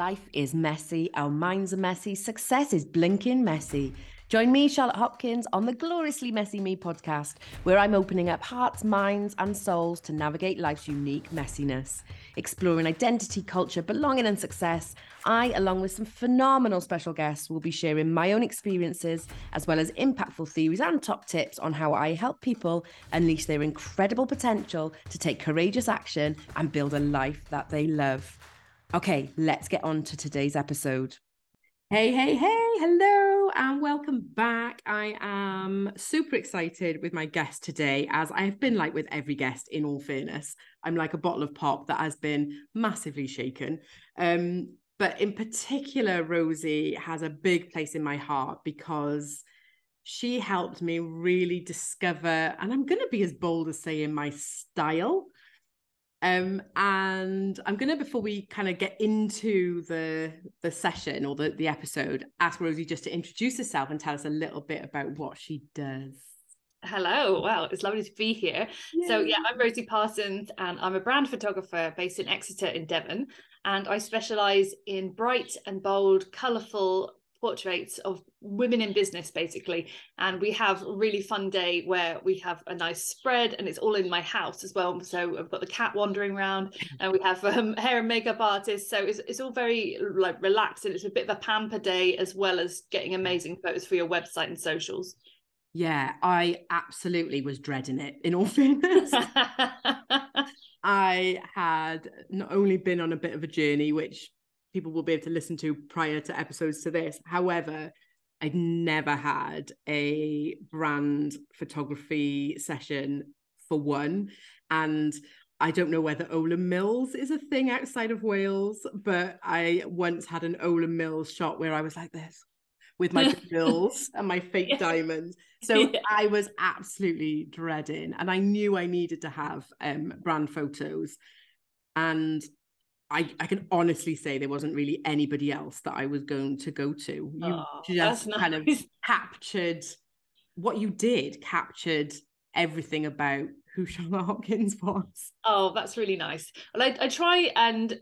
Life is messy, our minds are messy, success is blinking messy. Join me, Charlotte Hopkins, on the Gloriously Messy Me podcast, where I'm opening up hearts, minds, and souls to navigate life's unique messiness. Exploring identity, culture, belonging, and success, I, along with some phenomenal special guests, will be sharing my own experiences, as well as impactful theories and top tips on how I help people unleash their incredible potential to take courageous action and build a life that they love. Okay, let's get on to today's episode. Hey, hey, hey, hello, and welcome back. I am super excited with my guest today, as I have been like with every guest, in all fairness. I'm like a bottle of pop that has been massively shaken. Um, but in particular, Rosie has a big place in my heart because she helped me really discover, and I'm going to be as bold as saying my style. Um, and I'm gonna before we kind of get into the the session or the the episode, ask Rosie just to introduce herself and tell us a little bit about what she does. Hello, well, it's lovely to be here. Yay. So, yeah, I'm Rosie Parsons, and I'm a brand photographer based in Exeter in Devon. And I specialize in bright and bold, colorful portraits of women in business basically. And we have a really fun day where we have a nice spread and it's all in my house as well. So i've got the cat wandering around and we have um, hair and makeup artists. So it's, it's all very like relaxed and it's a bit of a pamper day as well as getting amazing photos for your website and socials. Yeah i absolutely was dreading it in all fairness. I had not only been on a bit of a journey, which people will be able to listen to prior to episodes to this. However, I'd never had a brand photography session for one. And I don't know whether Olan Mills is a thing outside of Wales, but I once had an Olan Mills shot where I was like this with my bills and my fake yeah. diamonds. So yeah. I was absolutely dreading, and I knew I needed to have um, brand photos. And I, I can honestly say there wasn't really anybody else that I was going to go to. You oh, just nice. kind of captured what you did, captured everything about who Charlotte Hopkins was. Oh, that's really nice. Well, I, I try and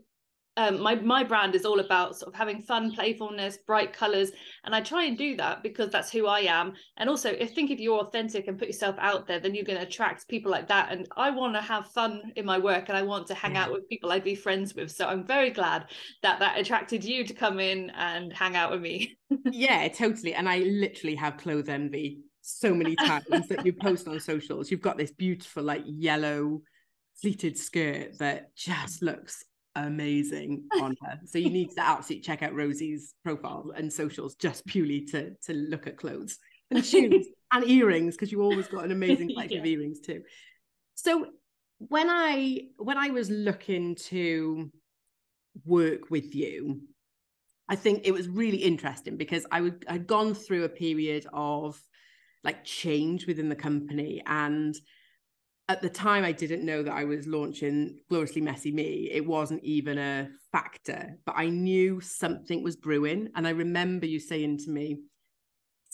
um, my my brand is all about sort of having fun, playfulness, bright colors, and I try and do that because that's who I am. And also, if think if you're authentic and put yourself out there, then you're going to attract people like that. And I want to have fun in my work, and I want to hang yeah. out with people I'd be friends with. So I'm very glad that that attracted you to come in and hang out with me. yeah, totally. And I literally have clothes envy so many times that you post on socials. You've got this beautiful like yellow pleated skirt that just looks amazing on her. So you need to absolutely check out Rosie's profile and socials just purely to to look at clothes and shoes and earrings because you always got an amazing collection yeah. of earrings too. So when I when I was looking to work with you, I think it was really interesting because I would I'd gone through a period of like change within the company and at the time I didn't know that I was launching Gloriously Messy Me. It wasn't even a factor, but I knew something was brewing. And I remember you saying to me,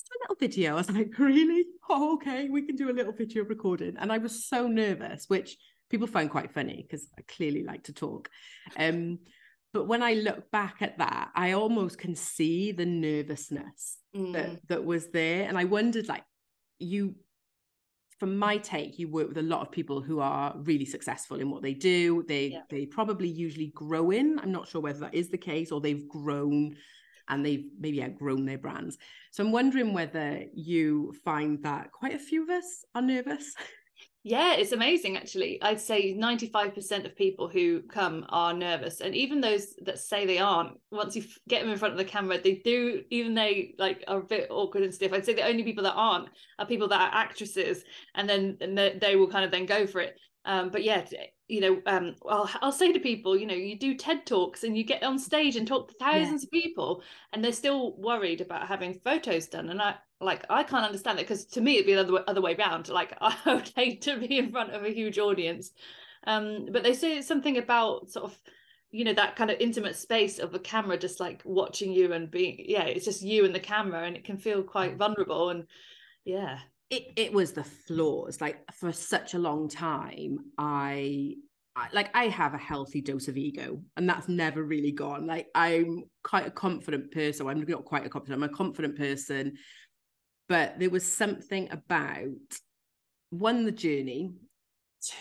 a little video. I was like, really? Oh, okay, we can do a little video recording. And I was so nervous, which people find quite funny because I clearly like to talk. Um, but when I look back at that, I almost can see the nervousness mm. that that was there. And I wondered, like, you from my take, you work with a lot of people who are really successful in what they do. They yeah. they probably usually grow in. I'm not sure whether that is the case or they've grown and they've maybe outgrown their brands. So I'm wondering whether you find that quite a few of us are nervous. Yeah, it's amazing actually. I'd say 95% of people who come are nervous. And even those that say they aren't, once you get them in front of the camera, they do, even they like are a bit awkward and stiff. I'd say the only people that aren't are people that are actresses and then and they will kind of then go for it. Um, but yeah, you know, um, I'll, I'll say to people, you know, you do TED Talks and you get on stage and talk to thousands yeah. of people and they're still worried about having photos done. And I, like I can't understand it because to me it'd be the other, other way around. Like I would hate to be in front of a huge audience. Um, but they say something about sort of you know that kind of intimate space of the camera just like watching you and being yeah it's just you and the camera and it can feel quite vulnerable and yeah it, it was the flaws like for such a long time i I, like I have a healthy dose of ego, and that's never really gone. Like I'm quite a confident person. I'm not quite a confident. I'm a confident person, but there was something about one the journey.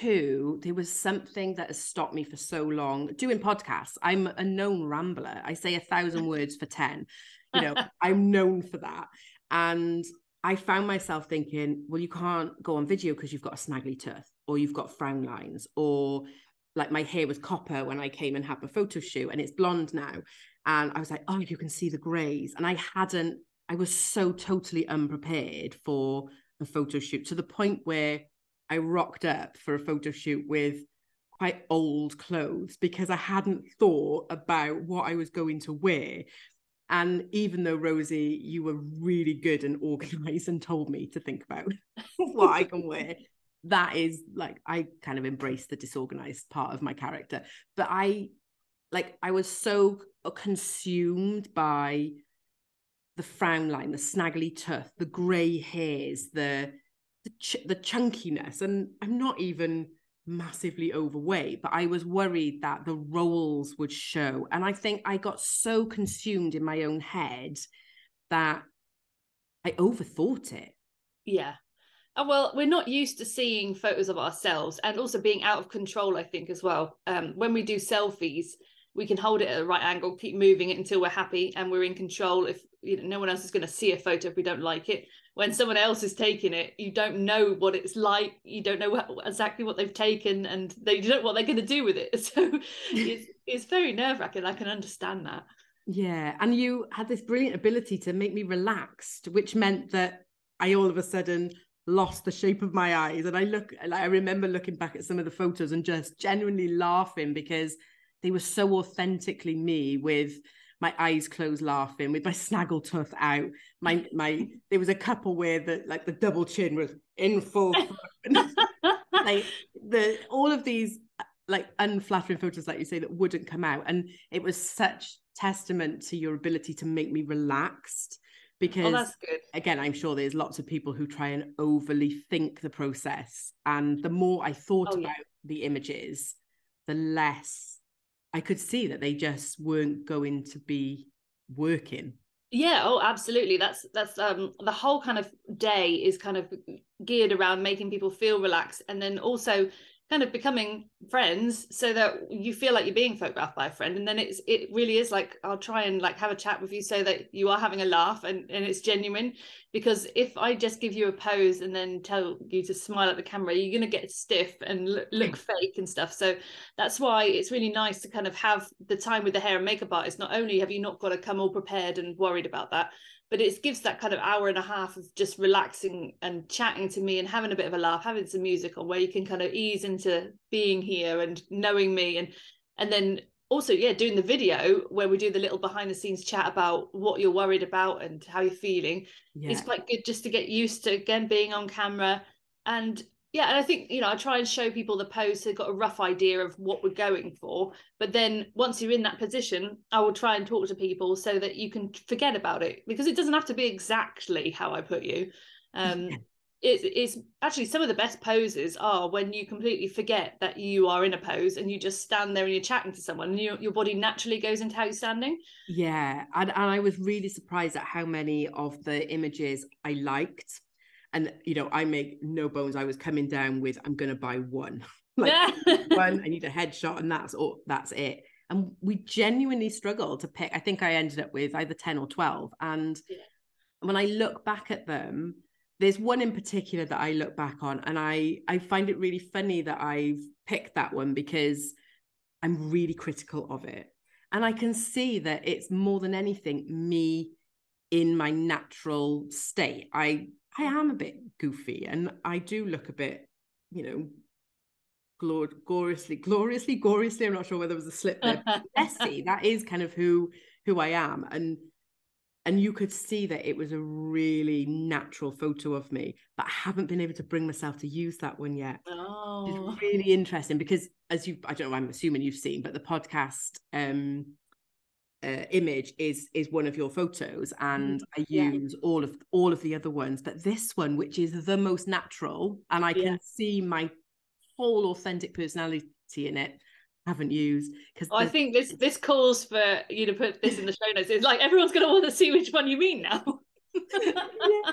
Two, there was something that has stopped me for so long doing podcasts. I'm a known rambler. I say a thousand words for ten. You know, I'm known for that, and I found myself thinking, well, you can't go on video because you've got a snaggly tooth or you've got frown lines or like my hair was copper when I came and had my photo shoot and it's blonde now. And I was like, oh, you can see the grays. And I hadn't, I was so totally unprepared for a photo shoot to the point where I rocked up for a photo shoot with quite old clothes because I hadn't thought about what I was going to wear. And even though Rosie, you were really good and organized and told me to think about what I can wear, that is like I kind of embrace the disorganized part of my character. But I like I was so consumed by the frown line, the snaggly tooth, the grey hairs, the the, ch- the chunkiness, and I'm not even massively overweight, but I was worried that the roles would show. And I think I got so consumed in my own head that I overthought it. Yeah. Well, we're not used to seeing photos of ourselves and also being out of control, I think, as well. Um, when we do selfies, we can hold it at the right angle, keep moving it until we're happy and we're in control. If you know, no one else is going to see a photo if we don't like it when someone else is taking it you don't know what it's like you don't know what, exactly what they've taken and they don't know what they're going to do with it. So it's, it's very nerve-wracking i can understand that. Yeah and you had this brilliant ability to make me relaxed which meant that i all of a sudden lost the shape of my eyes and i look like i remember looking back at some of the photos and just genuinely laughing because they were so authentically me with my eyes closed laughing with my snaggle tooth out. My my there was a couple where the like the double chin was in full like the all of these like unflattering photos like you say that wouldn't come out. And it was such testament to your ability to make me relaxed oh, because oh, that's good. again i'm sure there's lots of people who try and overly think the process and the more i thought oh, about yeah. the images the less I could see that they just weren't going to be working. Yeah, oh absolutely. That's that's um the whole kind of day is kind of geared around making people feel relaxed and then also kind of becoming friends so that you feel like you're being photographed by a friend. And then it's it really is like I'll try and like have a chat with you so that you are having a laugh and, and it's genuine. Because if I just give you a pose and then tell you to smile at the camera you're going to get stiff and look, look fake and stuff. So that's why it's really nice to kind of have the time with the hair and makeup artist. Not only have you not got to come all prepared and worried about that but it gives that kind of hour and a half of just relaxing and chatting to me and having a bit of a laugh having some music on where you can kind of ease into being here and knowing me. And and then also yeah doing the video where we do the little behind the scenes chat about what you're worried about and how you're feeling. Yeah. it's quite good just to get used to again being on camera. And yeah and i think you know i try and show people the pose so they've got a rough idea of what we're going for but then once you're in that position i will try and talk to people so that you can forget about it because it doesn't have to be exactly how i put you. Um it, it's actually some of the best poses are when you completely forget that you are in a pose and you just stand there and you're chatting to someone and your, your body naturally goes into how you're standing. Yeah and, and i was really surprised at how many of the images i liked and you know i make no bones i was coming down with i'm going to buy one. Like one i need a headshot and that's all that's it. And we genuinely struggled to pick i think i ended up with either 10 or 12 and yeah. when i look back at them there's one in particular that i look back on and i i find it really funny that i've picked that one because i'm really critical of it. And i can see that it's more than anything me in my natural state. I I am a bit goofy and I do look a bit, you know, glor- gloriously, gloriously, gloriously. I'm not sure whether there was a slip there. messy. That is kind of who who I am. And and you could see that it was a really natural photo of me, but I haven't been able to bring myself to use that one yet. Oh. It's really interesting because as you I don't know, I'm assuming you've seen, but the podcast um uh, image is is one of your photos and mm, i use yeah. all of all of the other ones but this one which is the most natural and i can yeah. see my whole authentic personality in it haven't used because oh, I think this this calls for you to put this in the show notes. It's like everyone's going to want to see which one you mean now. yeah,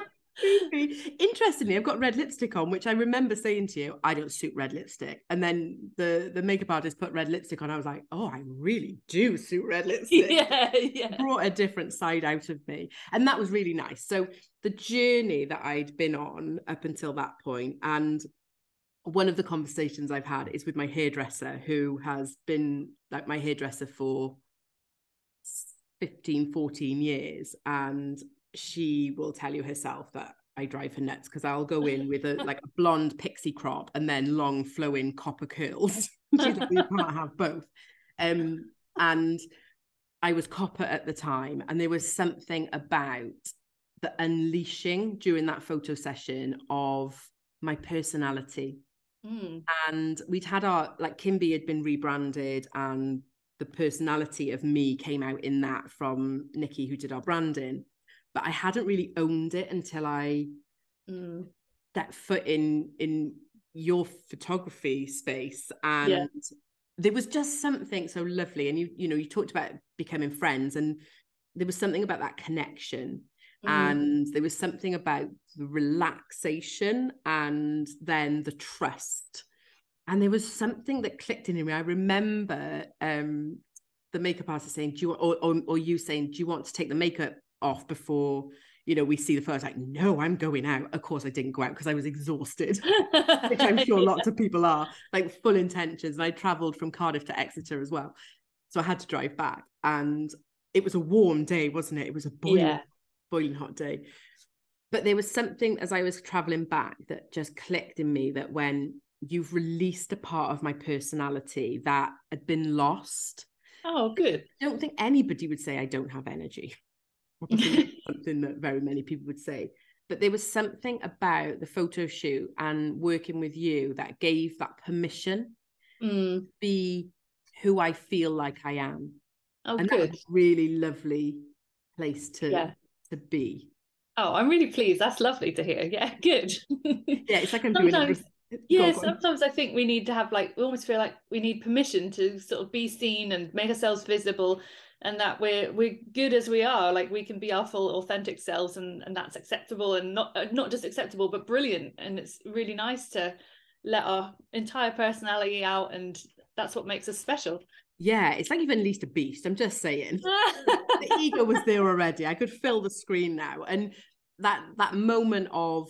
Interestingly, I've got red lipstick on, which I remember saying to you, I don't suit red lipstick. And then the the makeup artist put red lipstick on. I was like, oh, I really do suit red lipstick. Yeah, yeah. brought a different side out of me. And that was really nice. So the journey that I'd been on up until that point, and one of the conversations I've had is with my hairdresser, who has been like my hairdresser for 15, 14 years. And she will tell you herself that I drive her nuts because I'll go in with a like a blonde pixie crop and then long flowing copper curls. you can't have both. Um, and I was copper at the time, and there was something about the unleashing during that photo session of my personality. Mm. And we'd had our like Kimby had been rebranded, and the personality of me came out in that from Nikki, who did our branding but I hadn't really owned it until I mm. stepped foot in in your photography space and yeah. there was just something so lovely and you you know you talked about becoming friends and there was something about that connection mm. and there was something about the relaxation and then the trust and there was something that clicked in me i remember um the makeup artist saying do you or, or, or you saying do you want to take the makeup off before you know we see the first like no i'm going out. Of course i didn't go out because i was exhausted which i'm sure lots of people are like full intentions. And i traveled from cardiff to exeter as well. So i had to drive back. And it was a warm day wasn't it? It was a boiling yeah. boiling hot day. But there was something as i was traveling back that just clicked in me that when you've released a part of my personality that had been lost oh good. I don't think anybody would say i don't have energy something that very many people would say. But there was something about the photo shoot and working with you that gave that permission mm. be who I feel like I am. Oh, and good. really lovely place to yeah. to be. Oh, I'm really pleased. That's lovely to hear. Yeah, good. yeah, it's like I'm sometimes, doing. Yeah, sometimes I think we need to have like we almost feel like we need permission to sort of be seen and make ourselves visible and that we're we're good as we are. Like we can be our full authentic selves and and that's acceptable and not uh, not just acceptable but brilliant. And it's really nice to let our entire personality out and that's what makes us special. Yeah it's like you've unleashed a beast i'm just saying. The ego was there already. I could fill the screen now. And that that moment of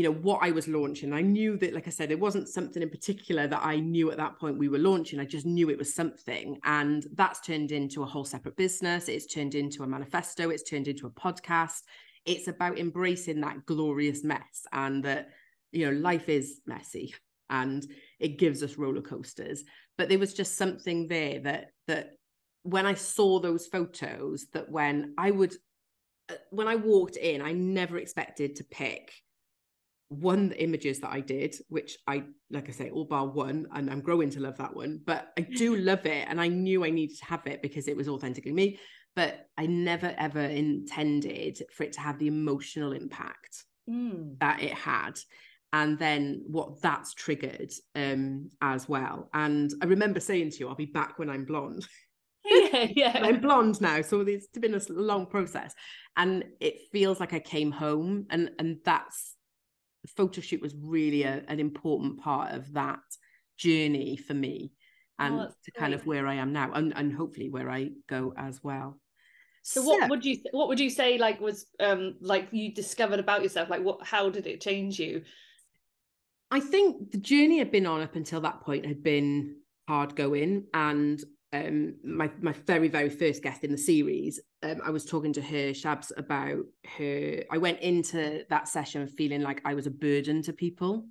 you know what I was launching. I knew that, like I said, it wasn't something in particular that I knew at that point we were launching. I just knew it was something, and that's turned into a whole separate business. It's turned into a manifesto. It's turned into a podcast. It's about embracing that glorious mess, and that you know life is messy, and it gives us roller coasters. But there was just something there that that when I saw those photos, that when I would uh, when I walked in, I never expected to pick one the images that I did, which I like I say, all bar one, and I'm growing to love that one. But I do love it, and I knew I needed to have it because it was authentically me. But I never ever intended for it to have the emotional impact mm. that it had. And then what that's triggered um as well. And I remember saying to you, I'll be back when I'm blonde. yeah, yeah. I'm blonde now, so it's been a long process, and it feels like I came home, and and that's the photo shoot was really a, an important part of that journey for me and oh, to kind of where I am now and, and hopefully where I go as well. So, so what would you what would you say like was um like you discovered about yourself like what how did it change you? I think the journey I'd been on up until that point had been hard going and um, my my very very first guest in the series, um, I was talking to her Shabs about her. I went into that session feeling like I was a burden to people,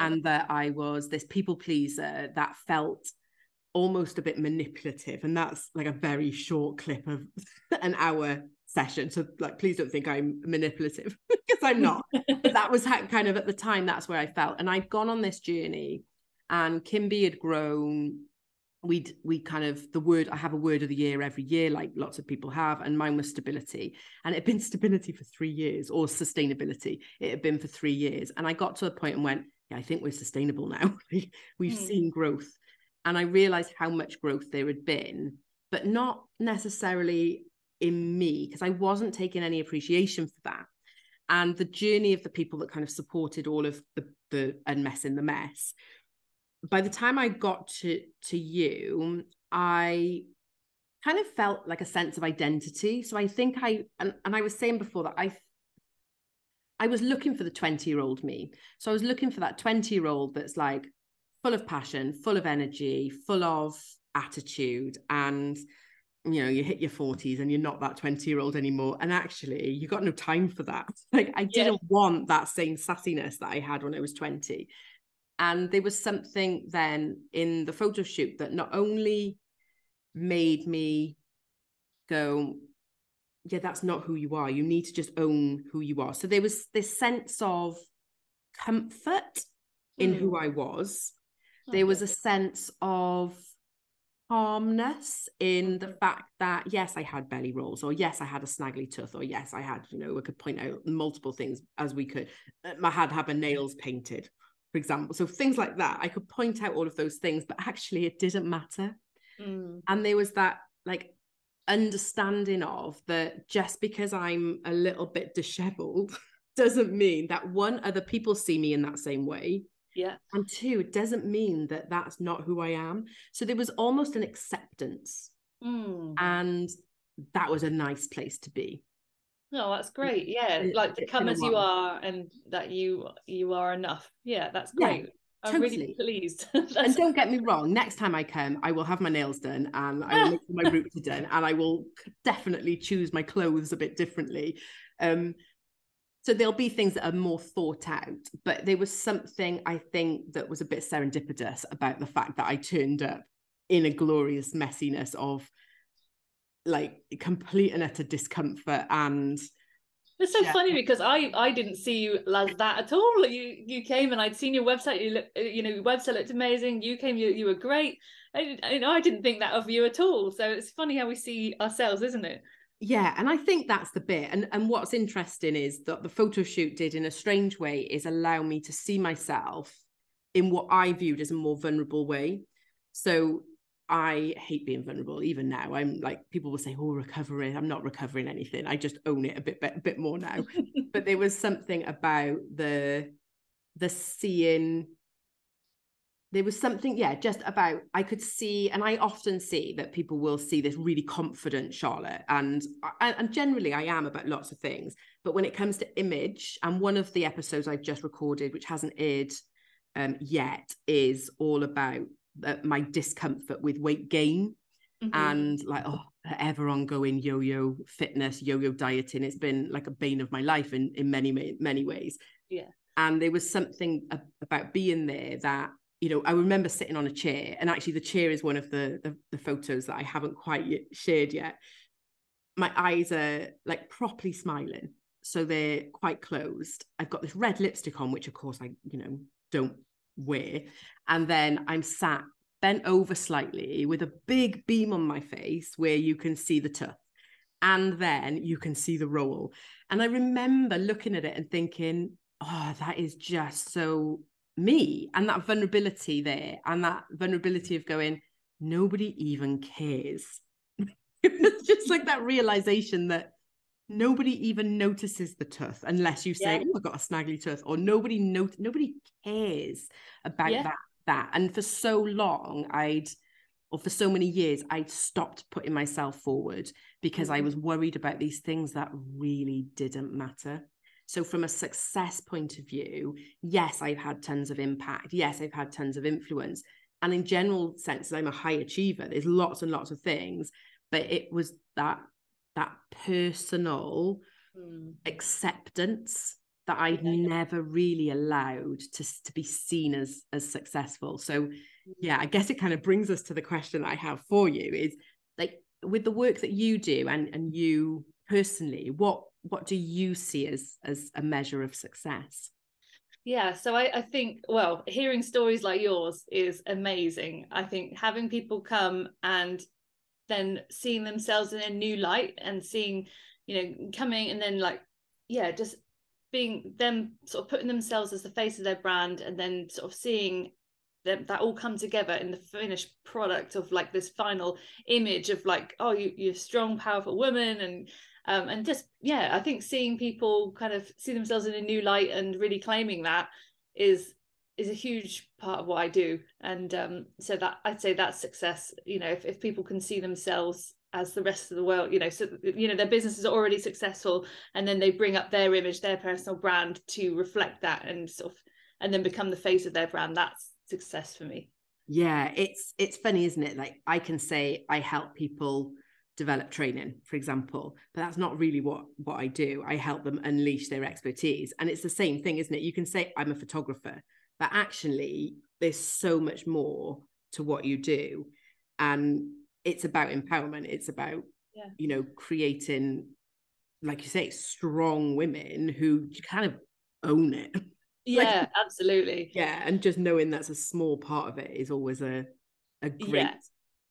and that I was this people pleaser that felt almost a bit manipulative, and that's like a very short clip of an hour session. So like, please don't think I'm manipulative because I'm not. but that was how, kind of at the time that's where I felt, and I'd gone on this journey, and Kimby had grown we'd we kind of the word i have a word of the year every year like lots of people have and mine was stability and it had been stability for three years or sustainability it had been for three years and i got to a point and went yeah i think we're sustainable now we've mm. seen growth and I realized how much growth there had been, but not necessarily in me because I wasn't taking any appreciation for that. And the journey of the people that kind of supported all of the the and mess in the mess. By the time I got to to you, I kind of felt like a sense of identity. So I think I and, and I was saying before that I I was looking for the 20 year old me. So I was looking for that 20 year old that's like full of passion, full of energy, full of attitude. And, you know, you hit your 40s and you're not that 20 year old anymore. And actually, you got no time for that. Like, I didn't yeah. want that same sassiness that I had when I was 20. And there was something then in the photo shoot that not only made me go, yeah, that's not who you are. You need to just own who you are. So there was this sense of comfort in mm. who hmm. I was. There was a sense of calmness in the fact that yes, I had belly rolls, or yes, I had a snaggly tooth, or yes, I had, you know, we could point out multiple things as we could. I had have my nails painted, for example. So things like that, I could point out all of those things, but actually it didn't matter. Mm. And there was that like understanding of that just because I'm a little bit disheveled doesn't mean that one, other people see me in that same way. Yeah. And two, it doesn't mean that that's not who I am. So there was almost an acceptance. Mm. And that was a nice place to be. Oh, that's great. Yeah. Like to come as you are and that you you are enough. Yeah, that's great. Yeah. I'm totally. really pleased. and don't get me wrong, next time I come, I will have my nails done and I will make my roots done and I will definitely choose my clothes a bit differently. Um, so there'll be things that are more thought out, but there was something I think that was a bit serendipitous about the fact that I turned up in a glorious messiness of like complete and utter discomfort and it's so yeah. funny because I I didn't see you as that at all. You you came and I'd seen your website. You look, you know, your website looked amazing. You came, you you were great. I, I, I didn't think that of you at all. So it's funny how we see ourselves, isn't it? Yeah, and I think that's the bit. And and what's interesting is that the photo shoot did in a strange way is allow me to see myself in what I viewed as a more vulnerable way. So I hate being vulnerable even now. I'm like people will say, "Oh, recovering." I'm not recovering anything. I just own it a bit, bit, more now. but there was something about the the seeing. There was something, yeah, just about I could see, and I often see that people will see this really confident Charlotte, and and generally I am about lots of things. But when it comes to image, and one of the episodes I've just recorded, which hasn't aired um, yet, is all about uh, my discomfort with weight gain mm-hmm. and like oh ever ongoing yo-yo fitness yo-yo dieting. It's been like a bane of my life in in many many ways. Yeah. And there was something about being there that you know i remember sitting on a chair and actually the chair is one of the the, the photos that i haven't quite yet shared yet. My eyes are like properly smiling so they're quite closed. I've got this red lipstick on which of course i you know don't wear and then I'm sat bent over slightly with a big beam on my face where you can see the tooth and then you can see the roll. And I remember looking at it and thinking, oh, that is just so me. And that vulnerability there, and that vulnerability of going, nobody even cares. it's just like that realization that nobody even notices the tooth unless you say, yeah. "Oh, I've got a snaggly tooth," or nobody not nobody cares about yeah. that that. And for so long, I'd, or for so many years, I'd stopped putting myself forward because I mm-hmm. was worried about these things that really didn't matter. So, from a success point of view, yes, I've had tons of impact. Yes, I've had tons of influence. And in general sense, I'm a high achiever. There's lots and lots of things, but it was that that personal mm. acceptance that I'd yeah. never really allowed to, to be seen as as successful. So yeah, I guess it kind of brings us to the question that I have for you is like with the work that you do and and you personally, what what do you see as as a measure of success? Yeah, so I, I think, well, hearing stories like yours is amazing. I think having people come and then seeing themselves in a new light and seeing, you know, coming and then like, yeah, just being them sort of putting themselves as the face of their brand and then sort of seeing that, that all come together in the finished product of like this final image of like oh you, you're a strong powerful woman and um, and just yeah i think seeing people kind of see themselves in a new light and really claiming that is is a huge part of what i do. And um, so that i'd say that's success you know if, if people can see themselves as the rest of the world you know so you know their business is already successful and then they bring up their image their personal brand to reflect that and sort of and then become the face of their brand. That's success for me. Yeah it's it's funny isn't it? Like i can say i help people develop training for example but that's not really what what i do. I help them unleash their expertise. And it's the same thing isn't it? You can say i'm a photographer but actually there's so much more to what you do and it's about empowerment it's about yeah. you know creating like you say strong women who kind of own it yeah like, absolutely yeah and just knowing that's a small part of it is always a a great yeah.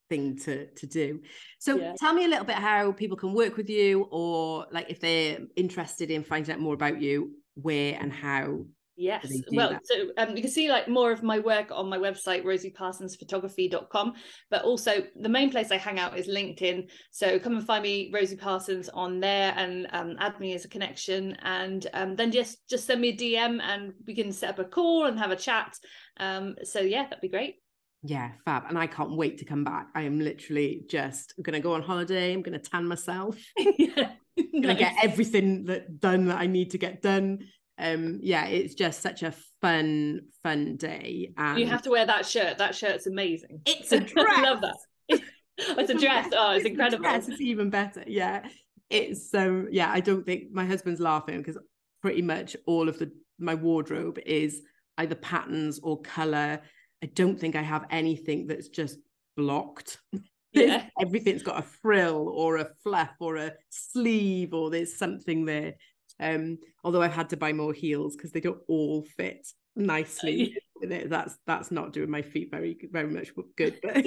thing to to do so yeah. tell me a little bit how people can work with you or like if they're interested in finding out more about you where and how Yes. Well, that? so um, you can see like more of my work on my website, rosieparsonsphotography.com. But also the main place I hang out is LinkedIn. So come and find me, Rosie Parsons, on there and um, add me as a connection. And um, then just just send me a DM and we can set up a call and have a chat. Um, so yeah, that'd be great. Yeah, fab. And I can't wait to come back. I am literally just gonna go on holiday. I'm gonna tan myself. yeah. I'm gonna get everything that done that I need to get done um yeah it's just such a fun fun day and you have to wear that shirt. That shirt's amazing. It's a dress I love that. It's a dress. oh it's, it's incredible. dress, it's even better. Yeah. It's um yeah I don't think my husband's laughing because pretty much all of the my wardrobe is either patterns or color I don't think I have anything that's just blocked. Yeah. everything's got a frill or a fluff or a sleeve or there's something there um, although I've had to buy more heels because they don't all fit nicely. that's that's not doing my feet very very much good. But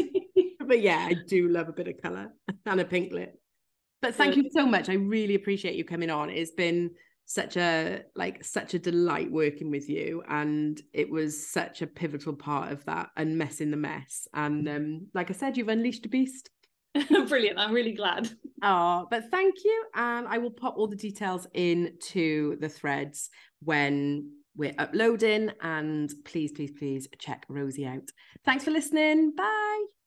but yeah, I do love a bit of colour and a pink lip. But thank you so much. I really appreciate you coming on. It's been such a like such a delight working with you and it was such a pivotal part of that and messing the mess and um like i said you've unleashed a beast Brilliant. I'm really glad. Oh, but thank you. And I will pop all the details into the threads when we're uploading. And please, please, please check Rosie out. Thanks for listening. Bye.